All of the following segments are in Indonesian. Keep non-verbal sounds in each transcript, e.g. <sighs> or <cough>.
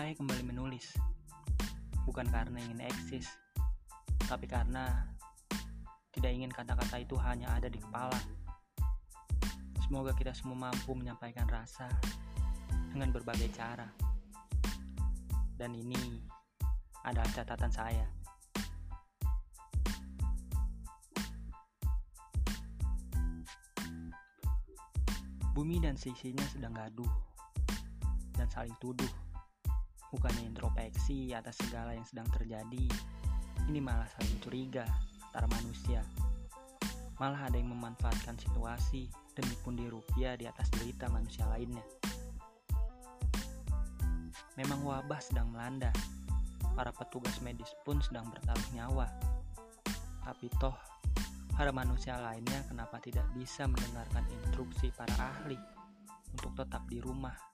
saya kembali menulis. Bukan karena ingin eksis, tapi karena tidak ingin kata-kata itu hanya ada di kepala. Semoga kita semua mampu menyampaikan rasa dengan berbagai cara. Dan ini adalah catatan saya. Bumi dan sisinya sedang gaduh dan saling tuduh. Bukannya introspeksi atas segala yang sedang terjadi, ini malah saling curiga antara manusia. Malah ada yang memanfaatkan situasi demi pundi rupiah di atas derita manusia lainnya. Memang wabah sedang melanda, para petugas medis pun sedang bertaruh nyawa. Tapi toh para manusia lainnya kenapa tidak bisa mendengarkan instruksi para ahli untuk tetap di rumah?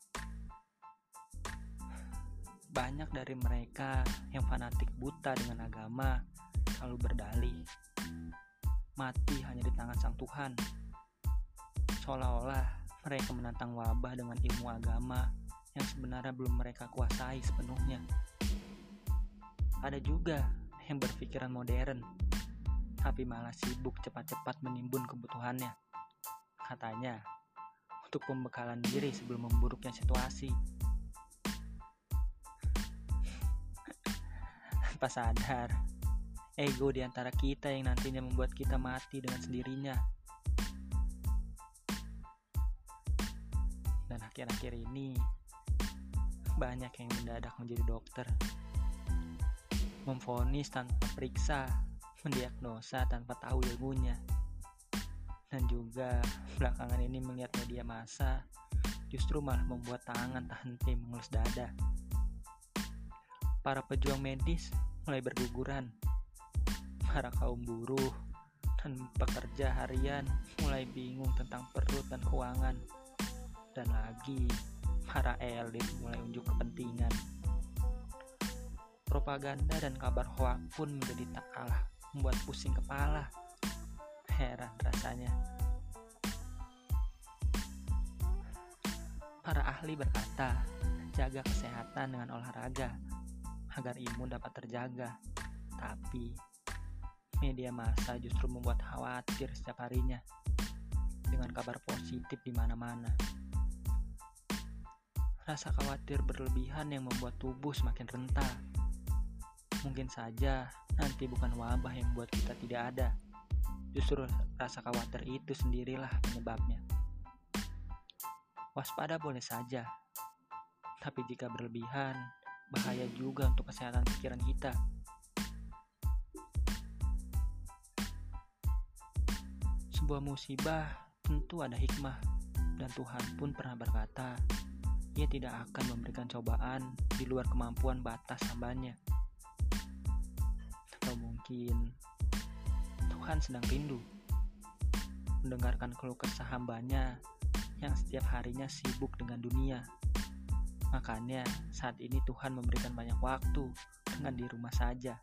Banyak dari mereka yang fanatik buta dengan agama selalu berdalih mati hanya di tangan sang Tuhan. Seolah-olah mereka menantang wabah dengan ilmu agama yang sebenarnya belum mereka kuasai sepenuhnya. Ada juga yang berpikiran modern tapi malah sibuk cepat-cepat menimbun kebutuhannya. Katanya, untuk pembekalan diri sebelum memburuknya situasi. Pas sadar, ego di antara kita yang nantinya membuat kita mati dengan sendirinya. Dan akhir-akhir ini, banyak yang mendadak menjadi dokter. Memfonis tanpa periksa mendiagnosa tanpa tahu ilmunya. Dan juga belakangan ini melihat media massa justru malah membuat tangan tak henti mengelus dada. Para pejuang medis mulai berguguran. Para kaum buruh dan pekerja harian mulai bingung tentang perut dan keuangan. Dan lagi, para elit mulai unjuk kepentingan. Propaganda dan kabar hoak pun menjadi tak kalah membuat pusing kepala. Heran rasanya. Para ahli berkata, jaga kesehatan dengan olahraga agar imun dapat terjaga. Tapi media massa justru membuat khawatir setiap harinya dengan kabar positif di mana-mana. Rasa khawatir berlebihan yang membuat tubuh semakin rentan. Mungkin saja nanti bukan wabah yang membuat kita tidak ada. Justru rasa khawatir itu sendirilah penyebabnya. Waspada boleh saja, tapi jika berlebihan, bahaya juga untuk kesehatan pikiran kita. Sebuah musibah tentu ada hikmah, dan Tuhan pun pernah berkata, Ia tidak akan memberikan cobaan di luar kemampuan batas hambanya mungkin Tuhan sedang rindu mendengarkan keluh kesah hambanya yang setiap harinya sibuk dengan dunia. Makanya saat ini Tuhan memberikan banyak waktu dengan di rumah saja.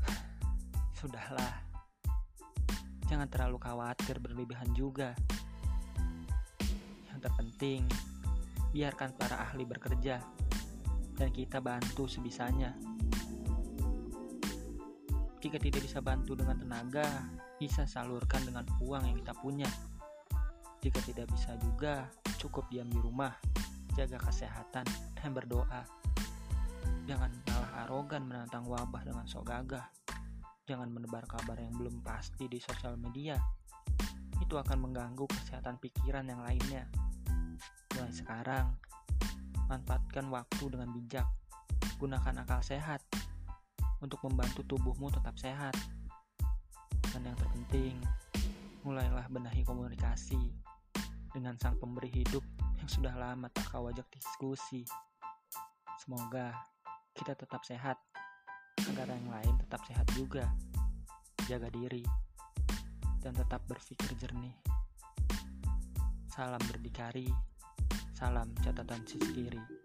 <sighs> Sudahlah, jangan terlalu khawatir berlebihan juga. Yang terpenting, biarkan para ahli bekerja dan kita bantu sebisanya. Jika tidak bisa bantu dengan tenaga, bisa salurkan dengan uang yang kita punya. Jika tidak bisa juga, cukup diam di rumah, jaga kesehatan, dan berdoa. Jangan malah arogan menantang wabah dengan sok gagah. Jangan menebar kabar yang belum pasti di sosial media. Itu akan mengganggu kesehatan pikiran yang lainnya. Mulai sekarang, manfaatkan waktu dengan bijak. Gunakan akal sehat untuk membantu tubuhmu tetap sehat. Dan yang terpenting, mulailah benahi komunikasi dengan sang pemberi hidup yang sudah lama tak kau ajak diskusi. Semoga kita tetap sehat, agar yang lain tetap sehat juga. Jaga diri, dan tetap berpikir jernih. Salam berdikari, salam catatan sisi kiri.